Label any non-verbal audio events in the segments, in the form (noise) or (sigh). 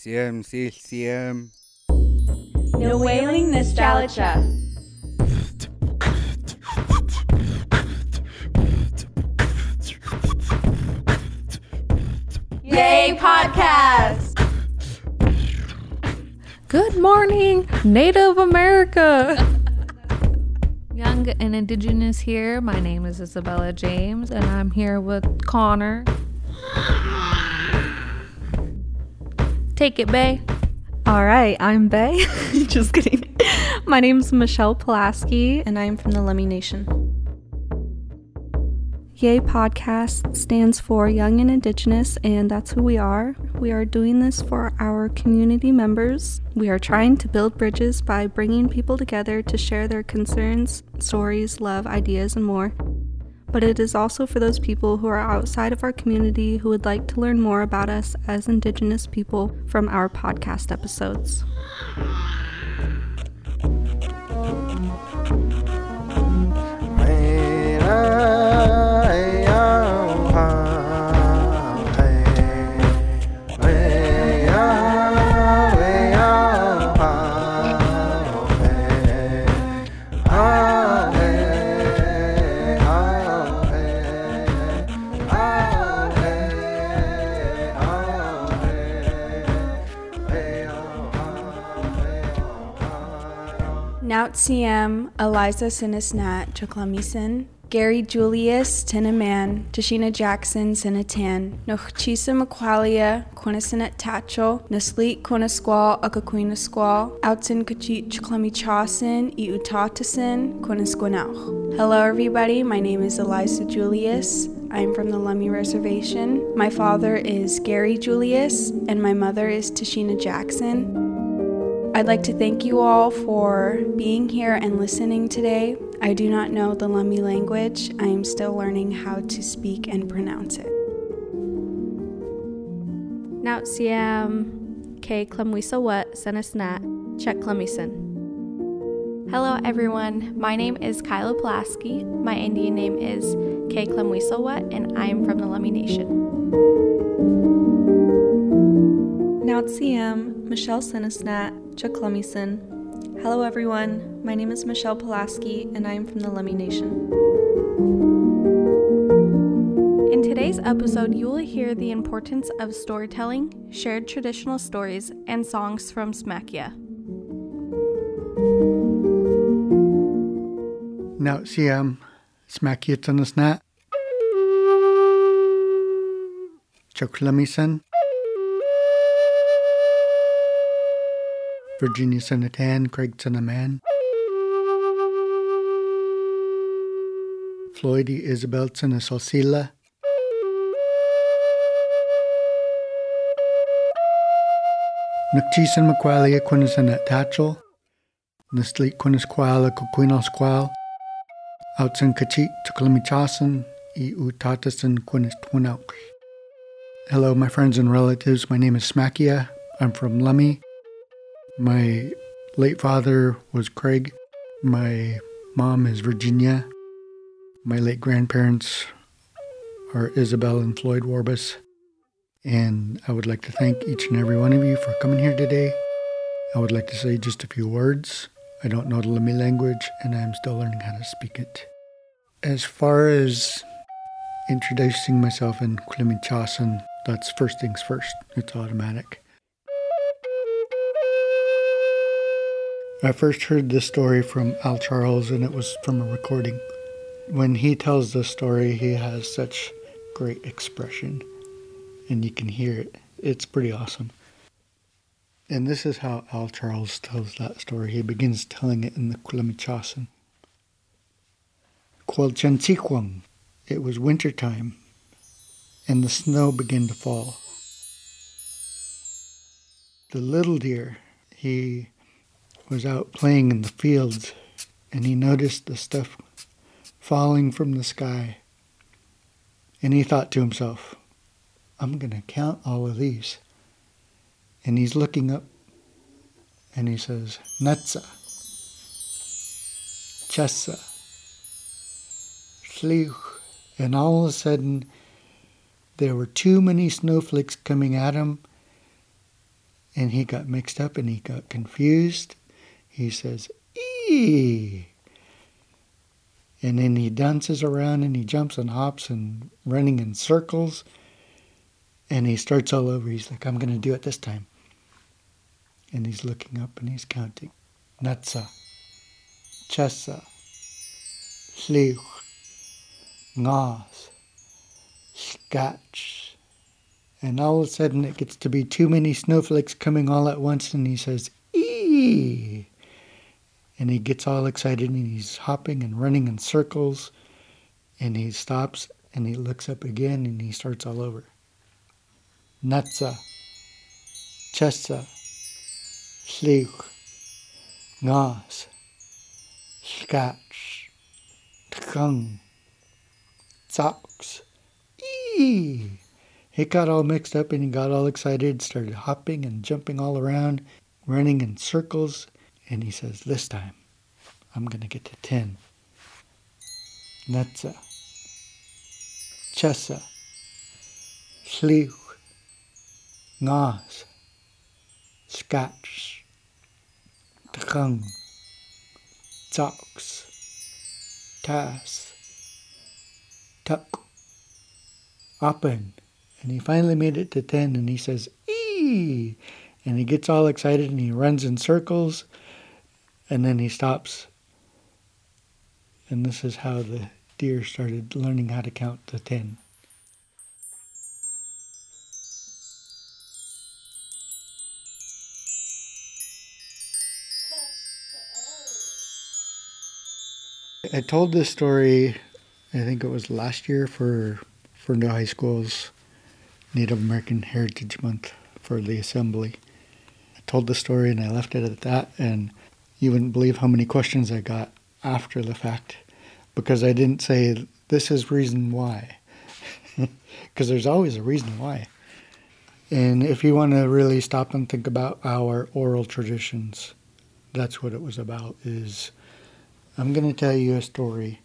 CM, CM. No wailing nostalgia. Yay, podcast! Good morning, Native America. Young and Indigenous here. My name is Isabella James, and I'm here with Connor. Take it, Bay. All right, I'm Bay. (laughs) Just kidding. My name's Michelle Pulaski, and I'm from the Lummi Nation. Yay Podcast stands for Young and Indigenous, and that's who we are. We are doing this for our community members. We are trying to build bridges by bringing people together to share their concerns, stories, love, ideas, and more. But it is also for those people who are outside of our community who would like to learn more about us as Indigenous people from our podcast episodes. Eliza Sinisnat, Chaklamisen, Gary Julius, Tinaman, Tashina Jackson, Sinatan, Nochchisa Makwalia, Quinisanet Tacho, Naslit Quinasqual, Akaquina Squal, Outsin Kachit Chaklami Chawson, Iutatasin, Quinasquanauch. Hello, everybody. My name is Eliza Julius. I'm from the Lummi Reservation. My father is Gary Julius, and my mother is Tashina Jackson. I'd like to thank you all for being here and listening today. I do not know the Lummi language. I am still learning how to speak and pronounce it. Naut siam ke klamwisa wat senasnat check klamisen. Hello, everyone. My name is Kyla Pulaski. My Indian name is K. Klamwisawat, and I am from the Lummi Nation. Naut CM, Michelle Sinisnat, Chaklamisen. Hello everyone, my name is Michelle Pulaski and I am from the Lummi Nation. In today's episode, you will hear the importance of storytelling, shared traditional stories, and songs from Smakia. Now, CM, Smakiatanisnat, Chaklamisen, Virginia Senatan, Craig Senaman, Floydy Isabel Senasalsila, Nakchisan Makwalia Quinisanet Tachel, Naslit Quinisquala Kuquinalsqual, Outsan Kachit Tuklamichasan, I Utatasan Quinistwinauch. Hello, my friends and relatives. My name is Smakia. I'm from Lummi. My late father was Craig. My mom is Virginia. My late grandparents are Isabel and Floyd Warbus. And I would like to thank each and every one of you for coming here today. I would like to say just a few words. I don't know the Lummi language and I'm still learning how to speak it. As far as introducing myself in Kwiliminchasan, that's first things first. It's automatic. I first heard this story from Al Charles, and it was from a recording. When he tells the story, he has such great expression, and you can hear it. It's pretty awesome. And this is how Al Charles tells that story. He begins telling it in the Kwilimichasan. Kwalchantikwang. It was winter time, and the snow began to fall. The little deer, he was out playing in the fields and he noticed the stuff falling from the sky. And he thought to himself, I'm going to count all of these. And he's looking up and he says, Natsa, Chessa, Sliuch. And all of a sudden, there were too many snowflakes coming at him and he got mixed up and he got confused. He says, ee. And then he dances around and he jumps and hops and running in circles. And he starts all over. He's like, I'm going to do it this time. And he's looking up and he's counting. Natsa, Chessa, Sliuch, Ngas, Scotch. And all of a sudden it gets to be too many snowflakes coming all at once and he says, Ee! And he gets all excited and he's hopping and running in circles. And he stops and he looks up again and he starts all over. Natsa, Chessa, Sliuch, Nas, Scotch, Tkung, Zox, Ee! He got all mixed up and he got all excited, started hopping and jumping all around, running in circles, and he says, This time, I'm going to get to 10. Netza, Chessa, Sliuch, Ngas, Scotch, Tkung, Zox, Tas, Tuck, Oppen. And he finally made it to 10 and he says, Ee! And he gets all excited and he runs in circles and then he stops. And this is how the deer started learning how to count to 10. I told this story, I think it was last year for Ferndale High School's Native American Heritage Month for the assembly. I told the story and I left it at that, and you wouldn't believe how many questions I got after the fact because I didn't say this is reason why. (laughs) Because there's always a reason why. And if you want to really stop and think about our oral traditions, that's what it was about is I'm going to tell you a story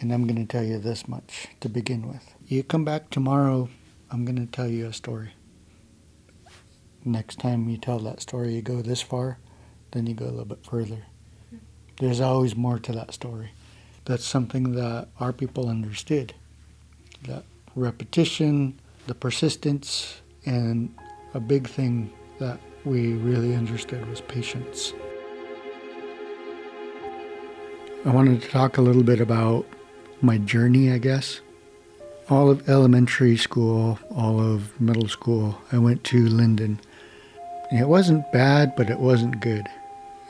and I'm going to tell you this much to begin with. You come back tomorrow I'm going to tell you a story. Next time you tell that story, you go this far, then you go a little bit further. There's always more to that story. That's something that our people understood. That repetition, the persistence, and a big thing that we really understood was patience. I wanted to talk a little bit about my journey, I guess all of elementary school, all of middle school, I went to Lynden. It wasn't bad, but it wasn't good.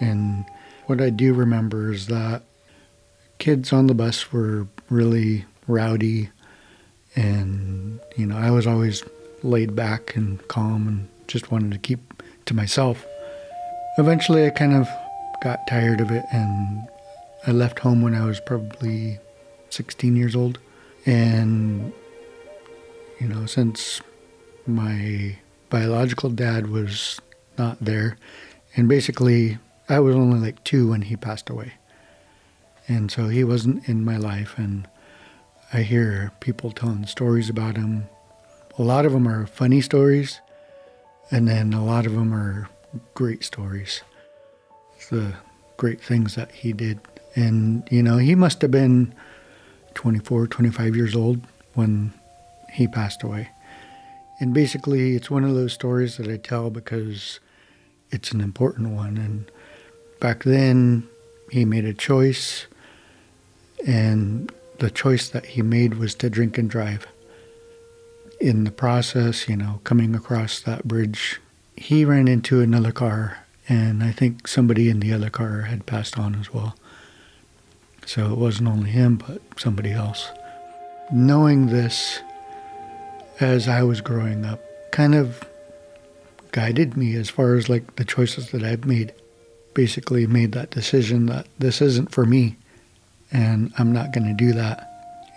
And what I do remember is that kids on the bus were really rowdy, and you know, I was always laid back and calm and just wanted to keep to myself. Eventually, I kind of got tired of it, and I left home when I was probably 16 years old and, you know, since my biological dad was not there, and basically I was only like two when he passed away. And so he wasn't in my life, and I hear people telling stories about him. A lot of them are funny stories, and then a lot of them are great stories. The great things that he did. And, you know, he must have been 24, 25 years old when he passed away. And basically, it's one of those stories that I tell because it's an important one. And back then, he made a choice, and the choice that he made was to drink and drive. In the process, you know, coming across that bridge, he ran into another car, and I think somebody in the other car had passed on as well. So it wasn't only him, but somebody else. Knowing this as I was growing up kind of guided me as far as like the choices that I've made. Basically, made that decision that this isn't for me and I'm not going to do that.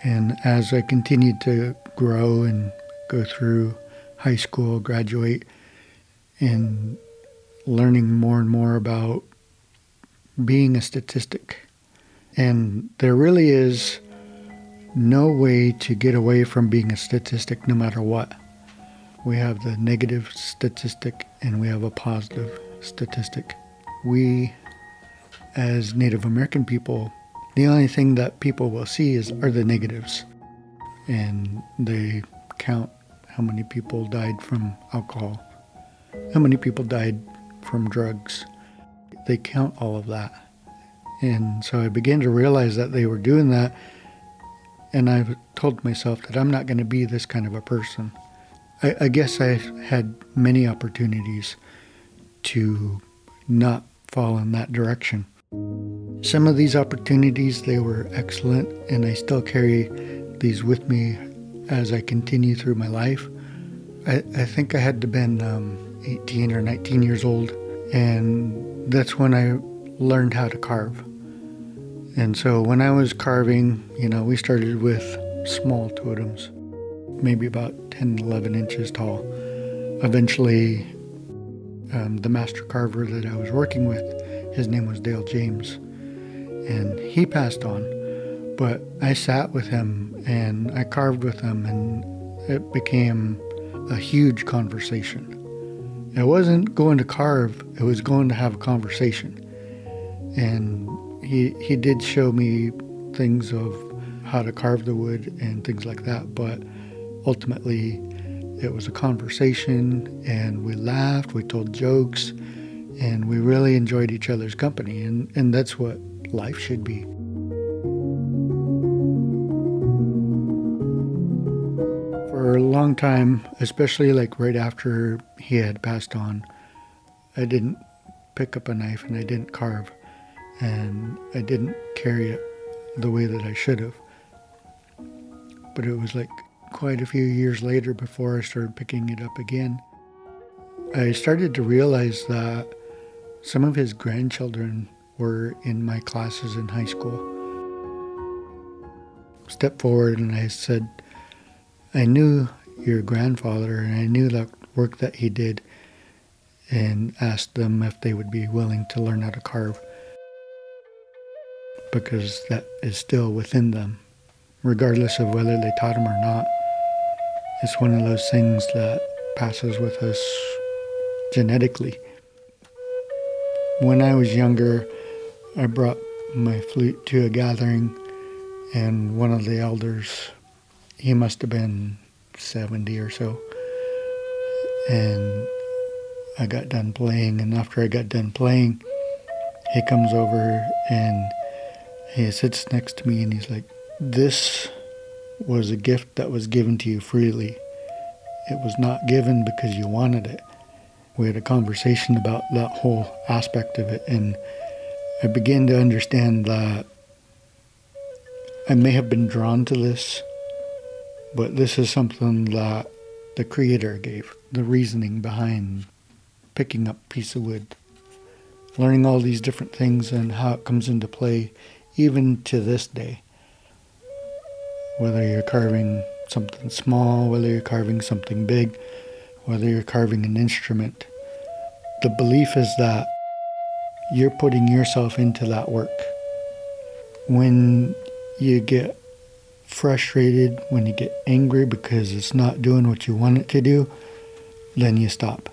And as I continued to grow and go through high school, graduate, and learning more and more about being a statistic and there really is no way to get away from being a statistic no matter what. We have the negative statistic and we have a positive statistic. We, as Native American people, the only thing that people will see is are the negatives, and they count how many people died from alcohol, how many people died from drugs. They count all of that. And so I began to realize that they were doing that. And I told myself that I'm not going to be this kind of a person. I, I guess I had many opportunities to not fall in that direction. Some of these opportunities, they were excellent, and I still carry these with me as I continue through my life. I, I think I had to been um, 18 or 19 years old, and that's when I learned how to carve. And so when I was carving, you know, we started with small totems, maybe about 10, 11 inches tall. Eventually, um, the master carver that I was working with, his name was Dale James, and he passed on. But I sat with him and I carved with him, and it became a huge conversation. It wasn't going to carve, it was going to have a conversation. And he, he did show me things of how to carve the wood and things like that, but ultimately it was a conversation and we laughed, we told jokes, and we really enjoyed each other's company. And, and that's what life should be. For a long time, especially like right after he had passed on, I didn't pick up a knife and I didn't carve and I didn't carry it the way that I should have. But it was like quite a few years later before I started picking it up again. I started to realize that some of his grandchildren were in my classes in high school. Stepped forward and I said, I knew your grandfather and I knew that work that he did and asked them if they would be willing to learn how to carve because that is still within them, regardless of whether they taught them or not. It's one of those things that passes with us genetically. When I was younger, I brought my flute to a gathering, and one of the elders, he must have been 70 or so, and I got done playing. And after I got done playing, he comes over and he sits next to me and he's like, This was a gift that was given to you freely. It was not given because you wanted it. We had a conversation about that whole aspect of it, and I began to understand that I may have been drawn to this, but this is something that the Creator gave, the reasoning behind picking up a piece of wood, learning all these different things and how it comes into play even to this day. Whether you're carving something small, whether you're carving something big, whether you're carving an instrument, the belief is that you're putting yourself into that work. When you get frustrated, when you get angry because it's not doing what you want it to do, then you stop.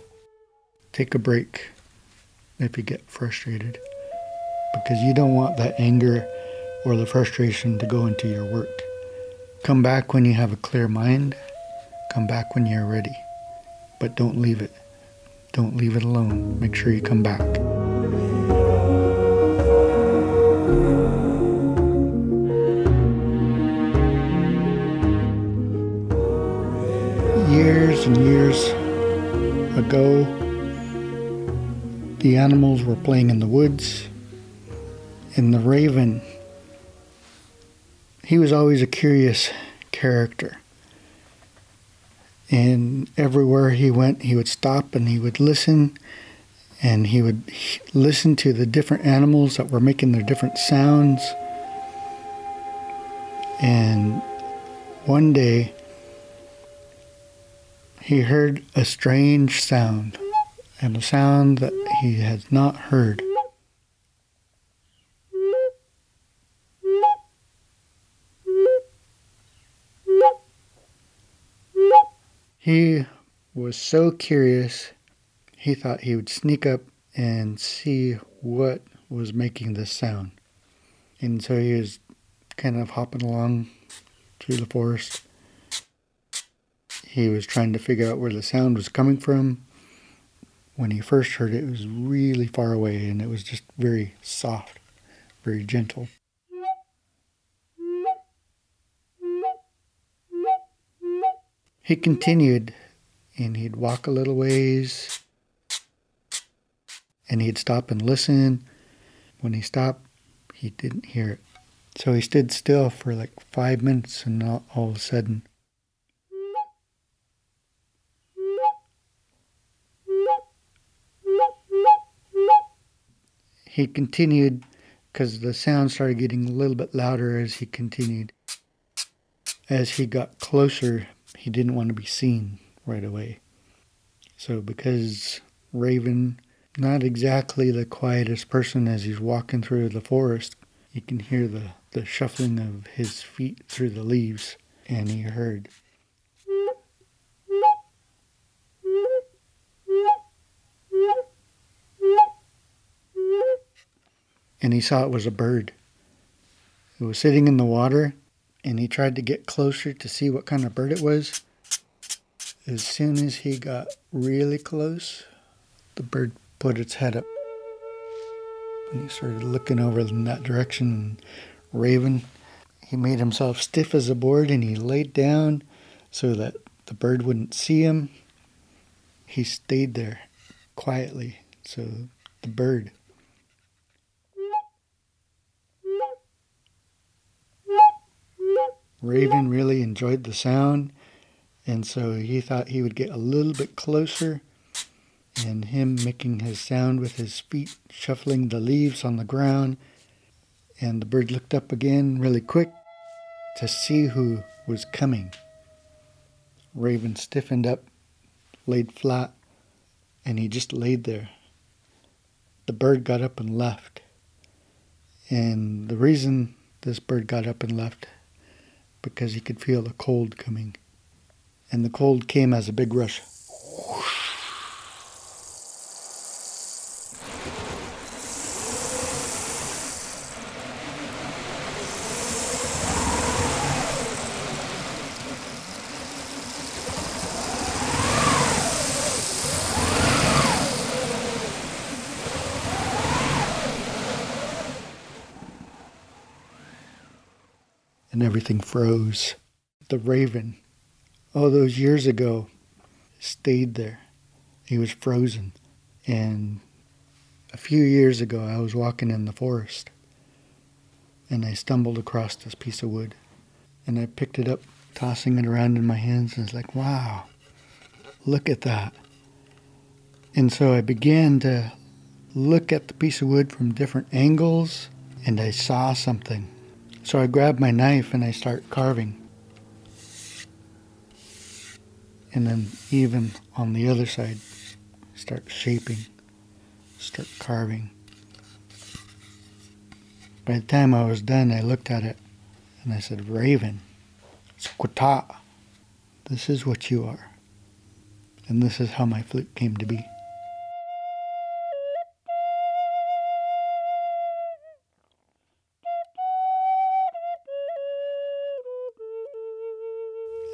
Take a break if you get frustrated because you don't want that anger or the frustration to go into your work. Come back when you have a clear mind. Come back when you're ready. But don't leave it. Don't leave it alone. Make sure you come back. Years and years ago, the animals were playing in the woods and The Raven, he was always a curious character. And everywhere he went, he would stop and he would listen and he would listen to the different animals that were making their different sounds. And one day, he heard a strange sound, and a sound that he had not heard. He was so curious, he thought he would sneak up and see what was making this sound. And so he was kind of hopping along through the forest. He was trying to figure out where the sound was coming from. When he first heard it, it was really far away and it was just very soft, very gentle. He continued and he'd walk a little ways and he'd stop and listen. When he stopped, he didn't hear it. So he stood still for like five minutes and all, all of a sudden, he continued because the sound started getting a little bit louder as he continued. As he got closer, he didn't want to be seen right away. So, because Raven, not exactly the quietest person as he's walking through the forest, you can hear the, the shuffling of his feet through the leaves, and he heard. And he saw it was a bird. It was sitting in the water, and he tried to get closer to see what kind of bird it was. As soon as he got really close, the bird put its head up. And he started looking over in that direction. Raven, he made himself stiff as a board and he laid down so that the bird wouldn't see him. He stayed there quietly so the bird Raven really enjoyed the sound, and so he thought he would get a little bit closer. And him making his sound with his feet shuffling the leaves on the ground. And the bird looked up again really quick to see who was coming. Raven stiffened up, laid flat, and he just laid there. The bird got up and left. And the reason this bird got up and left because he could feel the cold coming. And the cold came as a big rush. Everything froze. The raven, all those years ago, stayed there. He was frozen. And a few years ago, I was walking in the forest and I stumbled across this piece of wood and I picked it up, tossing it around in my hands, and it's like, wow, look at that. And so I began to look at the piece of wood from different angles and I saw something so I grab my knife and I start carving. And then even on the other side, start shaping, start carving. By the time I was done, I looked at it and I said, Raven, Squata, this is what you are. And this is how my flute came to be.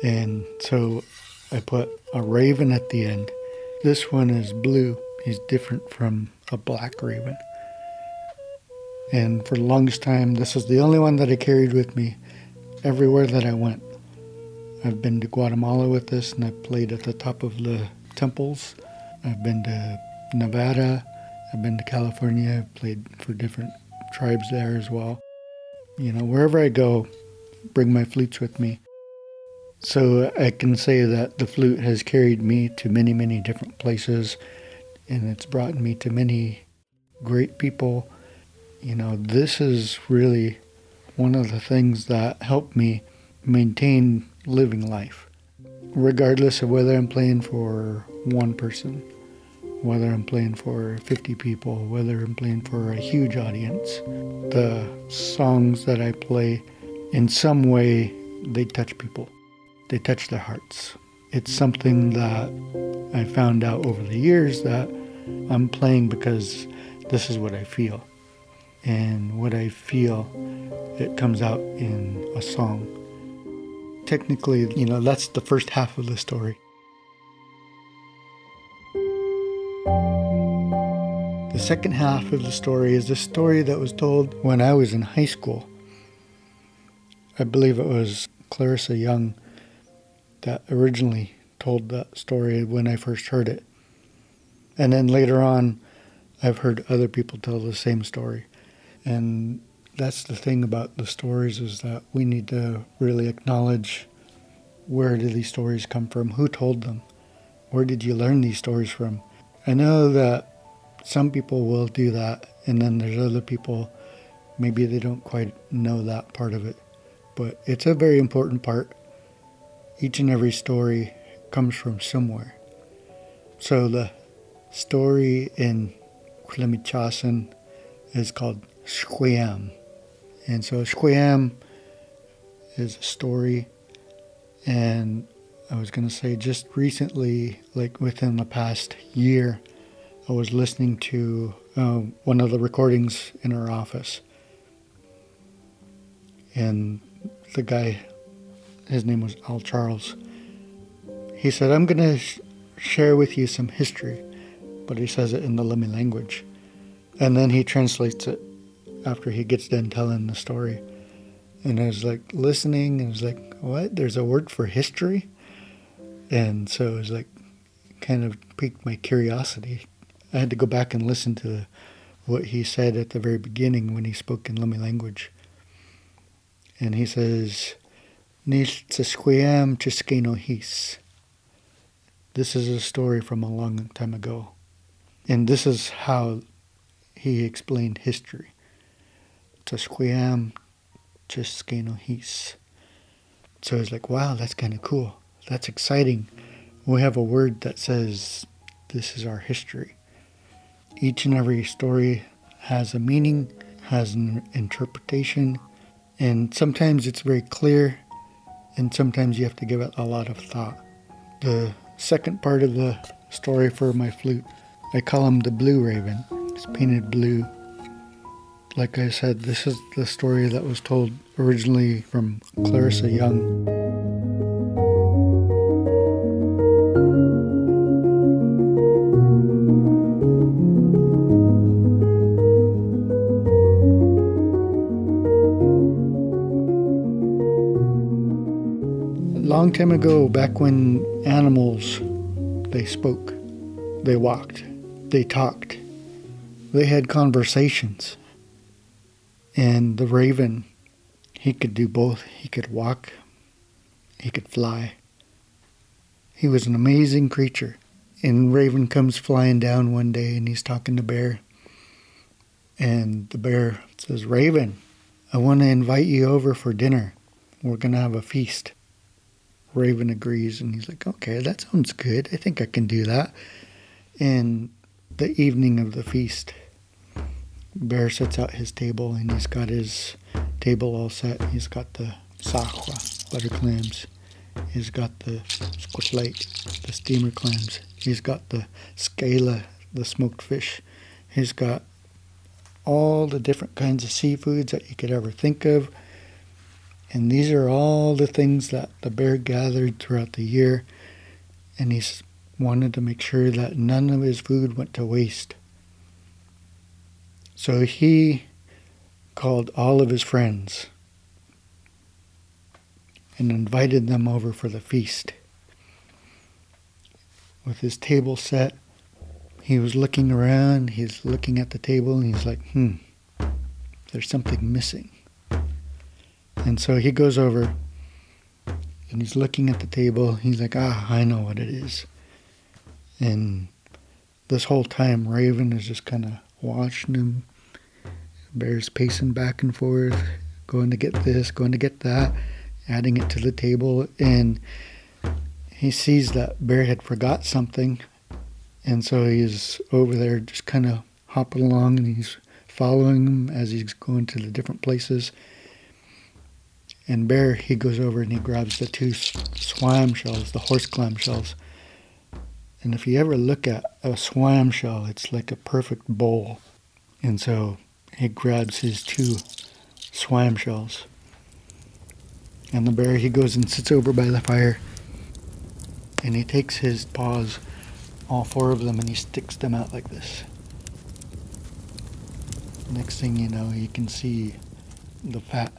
And so I put a raven at the end. This one is blue. He's different from a black raven. And for the longest time, this is the only one that I carried with me everywhere that I went. I've been to Guatemala with this, and I've played at the top of the temples. I've been to Nevada. I've been to California. I've played for different tribes there as well. You know, wherever I go, bring my flutes with me. So I can say that the flute has carried me to many, many different places and it's brought me to many great people. You know, this is really one of the things that helped me maintain living life, regardless of whether I'm playing for one person, whether I'm playing for 50 people, whether I'm playing for a huge audience. The songs that I play, in some way, they touch people they touch their hearts. it's something that I found out over the years that I'm playing because this is what I feel. And what I feel, it comes out in a song. Technically, you know, that's the first half of the story. The second half of the story is a story that was told when I was in high school. I believe it was Clarissa Young that originally told that story when I first heard it. And then later on, I've heard other people tell the same story. And that's the thing about the stories is that we need to really acknowledge where do these stories come from? Who told them? Where did you learn these stories from? I know that some people will do that, and then there's other people, maybe they don't quite know that part of it. But it's a very important part. Each and every story comes from somewhere. So the story in Kwilimichasan is called Shkwayam. And so Shkwayam is a story. And I was going to say just recently, like within the past year, I was listening to uh, one of the recordings in our office. And the guy, his name was Al Charles, he said, I'm going to sh- share with you some history. But he says it in the Lummi language. And then he translates it after he gets done telling the story. And I was like listening and I was like, what? There's a word for history? And so it was like, kind of piqued my curiosity. I had to go back and listen to what he said at the very beginning when he spoke in Lummi language. And he says, Nis tsesquiam his. This is a story from a long time ago. And this is how he explained history. Tasquiam Chiskeno His. So it's like, wow, that's kind of cool. That's exciting. We have a word that says this is our history. Each and every story has a meaning, has an interpretation, and sometimes it's very clear, and sometimes you have to give it a lot of thought. The second part of the story for my flute I call him the Blue Raven. It's painted blue. Like I said, this is the story that was told originally from Clarissa Young. Time ago, back when animals they spoke, they walked, they talked, they had conversations. And the raven, he could do both. He could walk, he could fly. He was an amazing creature. And Raven comes flying down one day and he's talking to Bear. And the bear says, Raven, I want to invite you over for dinner. We're going to have a feast. Raven agrees and he's like, okay, that sounds good. I think I can do that. And the evening of the feast, Bear sets out his table and he's got his table all set. He's got the sakwa, butter clams. He's got the squatlate, the steamer clams. He's got the scala, the smoked fish. He's got all the different kinds of seafoods that you could ever think of. And these are all the things that the bear gathered throughout the year. And he wanted to make sure that none of his food went to waste. So he called all of his friends and invited them over for the feast. With his table set, he was looking around, he's looking at the table, and he's like, hmm, there's something missing. And so he goes over and he's looking at the table. He's like, ah, I know what it is. And this whole time, Raven is just kind of watching him. Bear's pacing back and forth, going to get this, going to get that, adding it to the table. And he sees that Bear had forgot something. And so he's over there just kind of hopping along and he's following him as he's going to the different places. And Bear, he goes over and he grabs the two swam shells, the horse clam shells. And if you ever look at a swam shell, it's like a perfect bowl. And so he grabs his two swam shells. And the bear, he goes and sits over by the fire. And he takes his paws, all four of them, and he sticks them out like this. Next thing you know, you can see the fat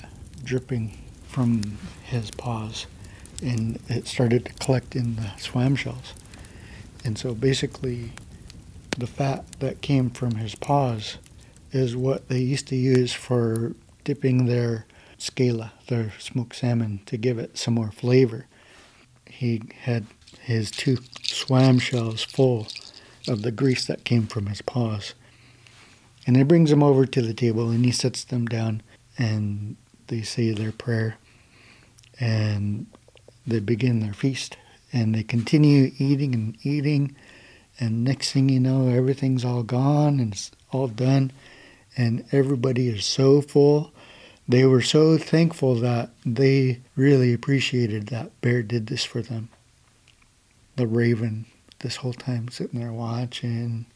dripping from his paws, and it started to collect in the swam shells. And so basically, the fat that came from his paws is what they used to use for dipping their scala, their smoked salmon, to give it some more flavor. He had his two swam shells full of the grease that came from his paws. And he brings them over to the table and he sets them down and they say their prayer and they begin their feast and they continue eating and eating and next thing you know everything's all gone and it's all done and everybody is so full they were so thankful that they really appreciated that bear did this for them the raven this whole time sitting there watching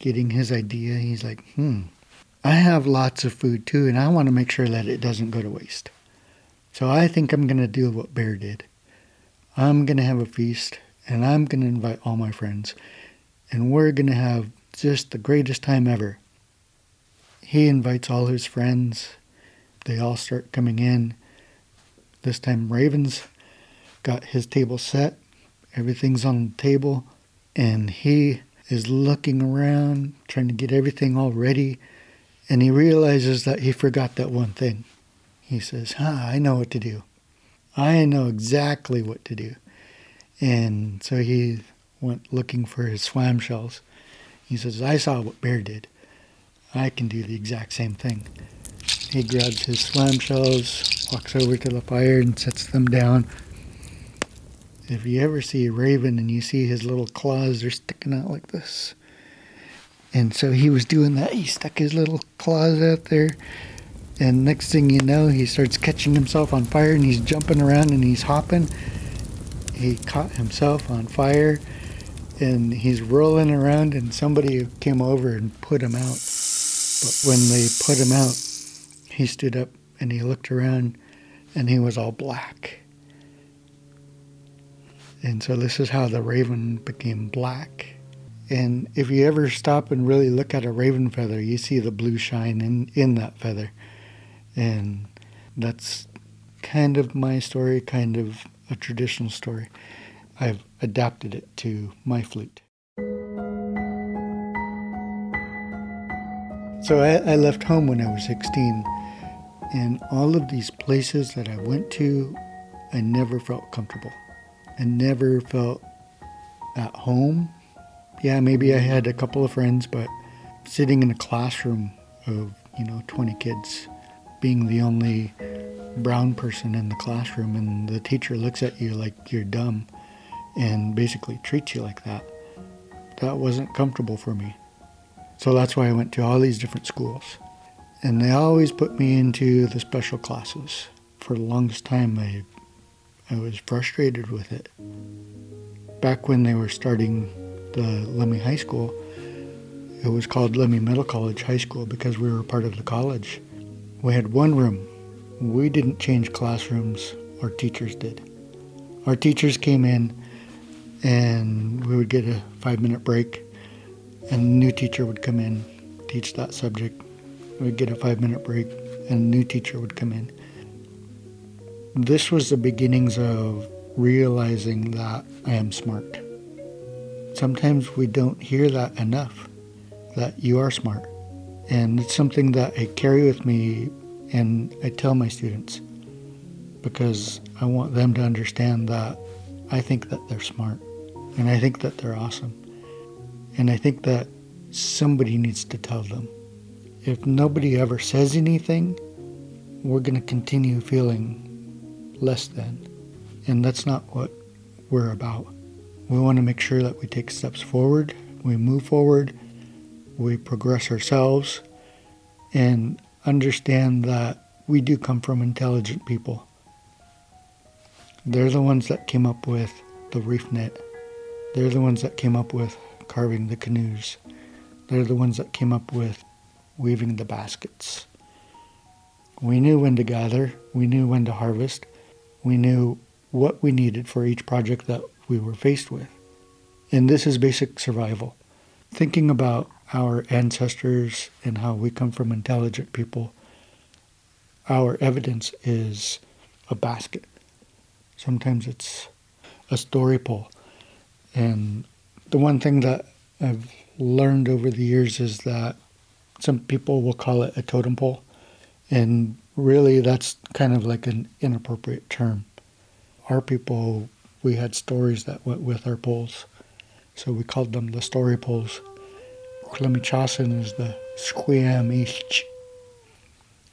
getting his idea. He's like, hmm, I have lots of food too, and I want to make sure that it doesn't go to waste. So I think I'm going to do what Bear did. I'm going to have a feast, and I'm going to invite all my friends, and we're going to have just the greatest time ever. He invites all his friends. They all start coming in. This time, Raven's got his table set. Everything's on the table, and he is looking around, trying to get everything all ready, and he realizes that he forgot that one thing. He says, huh, I know what to do. I know exactly what to do. And so he went looking for his swam shells. He says, I saw what Bear did. I can do the exact same thing. He grabs his swam shells, walks over to the fire, and sets them down if you ever see a raven and you see his little claws, they're sticking out like this. And so he was doing that. He stuck his little claws out there. And next thing you know, he starts catching himself on fire and he's jumping around and he's hopping. He caught himself on fire and he's rolling around and somebody came over and put him out. But when they put him out, he stood up and he looked around and he was all black. And so this is how the raven became black. And if you ever stop and really look at a raven feather, you see the blue shine in, in that feather. And that's kind of my story, kind of a traditional story. I've adapted it to my flute. So I, I left home when I was 16, and all of these places that I went to, I never felt comfortable. I never felt at home. Yeah, maybe I had a couple of friends, but sitting in a classroom of, you know, 20 kids, being the only brown person in the classroom, and the teacher looks at you like you're dumb and basically treats you like that, that wasn't comfortable for me. So that's why I went to all these different schools. And they always put me into the special classes. For the longest time, I I was frustrated with it. Back when they were starting the Lummi High School, it was called Lummi Middle College High School because we were part of the college. We had one room. We didn't change classrooms, our teachers did. Our teachers came in and we would get a five minute break, and a new teacher would come in, teach that subject. We'd get a five minute break, and a new teacher would come in this was the beginnings of realizing that I am smart. Sometimes we don't hear that enough, that you are smart. And it's something that I carry with me and I tell my students because I want them to understand that I think that they're smart and I think that they're awesome. And I think that somebody needs to tell them. If nobody ever says anything, we're going to continue feeling less than. And that's not what we're about. We want to make sure that we take steps forward, we move forward, we progress ourselves, and understand that we do come from intelligent people. They're the ones that came up with the reef net. They're the ones that came up with carving the canoes. They're the ones that came up with weaving the baskets. We knew when to gather, we knew when to harvest, we knew what we needed for each project that we were faced with. And this is basic survival. Thinking about our ancestors and how we come from intelligent people, our evidence is a basket. Sometimes it's a story pole. And the one thing that I've learned over the years is that some people will call it a totem pole. And really, that's kind of like an inappropriate term. Our people, we had stories that went with our poles. So we called them the story poles. Klamichasan is the squiam ich.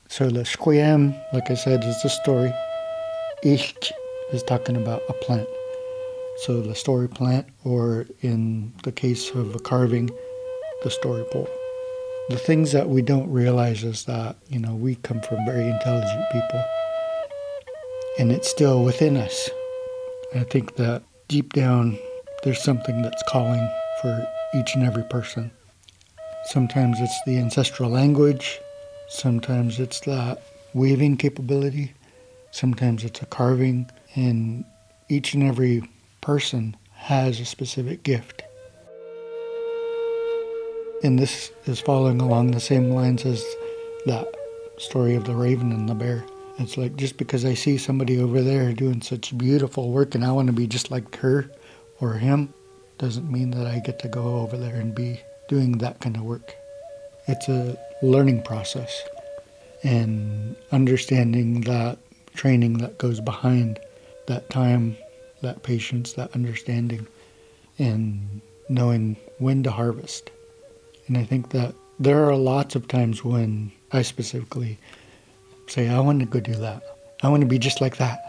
So the squiam, like I said, is the story. Ich is talking about a plant. So the story plant, or in the case of a carving, the story pole. The things that we don't realize is that, you know, we come from very intelligent people. And it's still within us. I think that deep down, there's something that's calling for each and every person. Sometimes it's the ancestral language, sometimes it's the weaving capability, sometimes it's a carving, and each and every person has a specific gift. And this is following along the same lines as that story of the raven and the bear. It's like just because I see somebody over there doing such beautiful work and I want to be just like her or him doesn't mean that I get to go over there and be doing that kind of work. It's a learning process and understanding that training that goes behind that time, that patience, that understanding, and knowing when to harvest. And I think that there are lots of times when I specifically say, I want to go do that. I want to be just like that.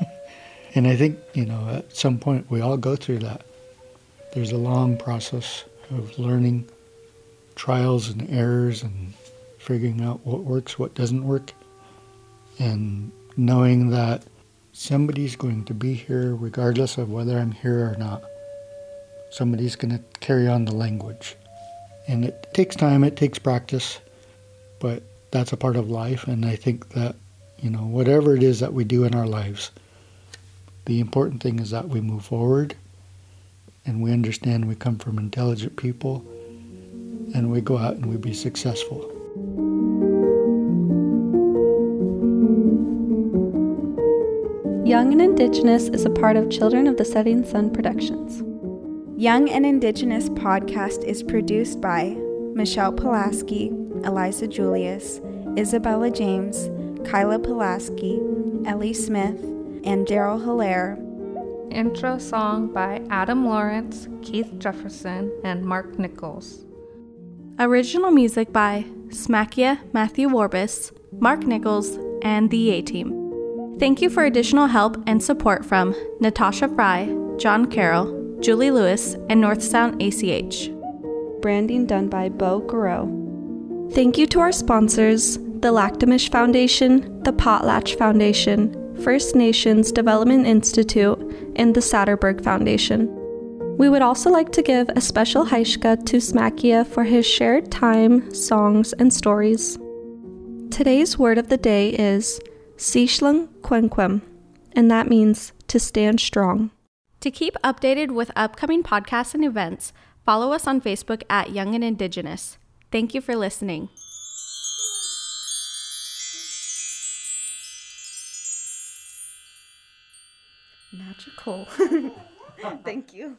(laughs) and I think, you know, at some point we all go through that. There's a long process of learning, trials and errors, and figuring out what works, what doesn't work, and knowing that somebody's going to be here regardless of whether I'm here or not. Somebody's going to carry on the language. And it takes time, it takes practice, but that's a part of life. And I think that, you know, whatever it is that we do in our lives, the important thing is that we move forward and we understand we come from intelligent people and we go out and we be successful. Young and Indigenous is a part of Children of the Setting Sun Productions. Young and Indigenous podcast is produced by Michelle Pulaski, Eliza Julius, Isabella James, Kyla Pulaski, Ellie Smith, and Daryl Hilaire. Intro song by Adam Lawrence, Keith Jefferson, and Mark Nichols. Original music by Smakia Matthew Warbis, Mark Nichols, and the A Team. Thank you for additional help and support from Natasha Fry, John Carroll, Julie Lewis, and North Sound ACH. Branding done by Bo Garreau. Thank you to our sponsors, the Lactamish Foundation, the Potlatch Foundation, First Nations Development Institute, and the Satterberg Foundation. We would also like to give a special haishka to Smakia for his shared time, songs, and stories. Today's word of the day is Sishlang Quenquem, and that means to stand strong. To keep updated with upcoming podcasts and events, follow us on Facebook at Young and Indigenous. Thank you for listening. Magical. (laughs) Thank you.